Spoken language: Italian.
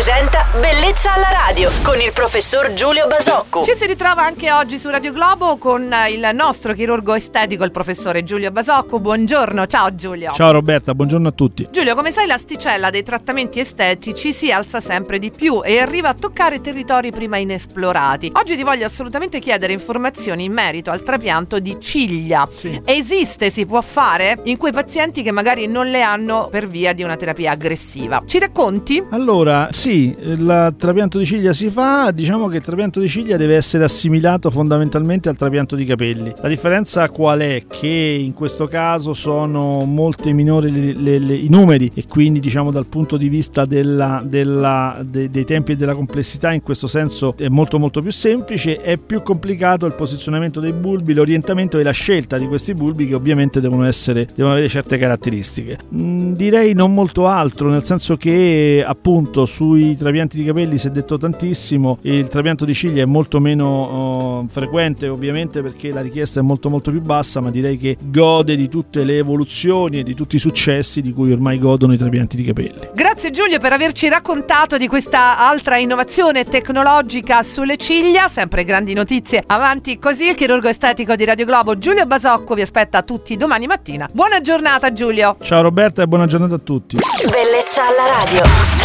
presenta Bellezza alla radio con il professor Giulio Basocco. Ci si ritrova anche oggi su Radio Globo con il nostro chirurgo estetico, il professore Giulio Basocco. Buongiorno, ciao Giulio. Ciao Roberta, buongiorno a tutti. Giulio, come sai l'asticella dei trattamenti estetici si alza sempre di più e arriva a toccare territori prima inesplorati. Oggi ti voglio assolutamente chiedere informazioni in merito al trapianto di ciglia. Sì. Esiste, si può fare in quei pazienti che magari non le hanno per via di una terapia aggressiva. Ci racconti? Allora, sì, il trapianto di ciglia si fa, diciamo che il trapianto di ciglia deve essere assimilato fondamentalmente al trapianto di capelli. La differenza qual è? Che in questo caso sono molto minori le- le- le- i numeri e quindi diciamo dal punto di vista della- della- de- dei tempi e della complessità in questo senso è molto molto più semplice, è più complicato il posizionamento dei bulbi, l'orientamento e la scelta di questi bulbi che ovviamente devono, essere, devono avere certe caratteristiche. Mm, direi non molto altro, nel senso che appunto sui trapianti di capelli si è detto tantissimo, il trapianto di ciglia è molto meno oh, frequente ovviamente perché la richiesta è molto molto più bassa, ma direi che gode di tutte le evoluzioni e di tutti i successi di cui ormai godono i trapianti di capelli. Grazie Giulio per averci raccontato di questa altra innovazione tecnologica sulle ciglia, sempre grandi notizie. Avanti così il chirurgo estetico di Radio Globo Giulio Basocco vi aspetta tutti domani mattina. Buona giornata Giulio. Ciao Roberta e buona giornata a tutti. Bellezza alla radio.